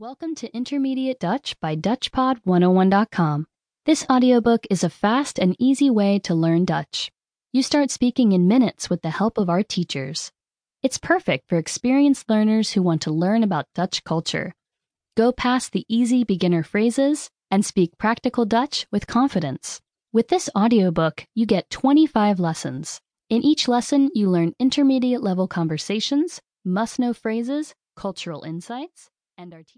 Welcome to Intermediate Dutch by DutchPod101.com. This audiobook is a fast and easy way to learn Dutch. You start speaking in minutes with the help of our teachers. It's perfect for experienced learners who want to learn about Dutch culture. Go past the easy beginner phrases and speak practical Dutch with confidence. With this audiobook, you get 25 lessons. In each lesson, you learn intermediate level conversations, must know phrases, cultural insights, and our teachers.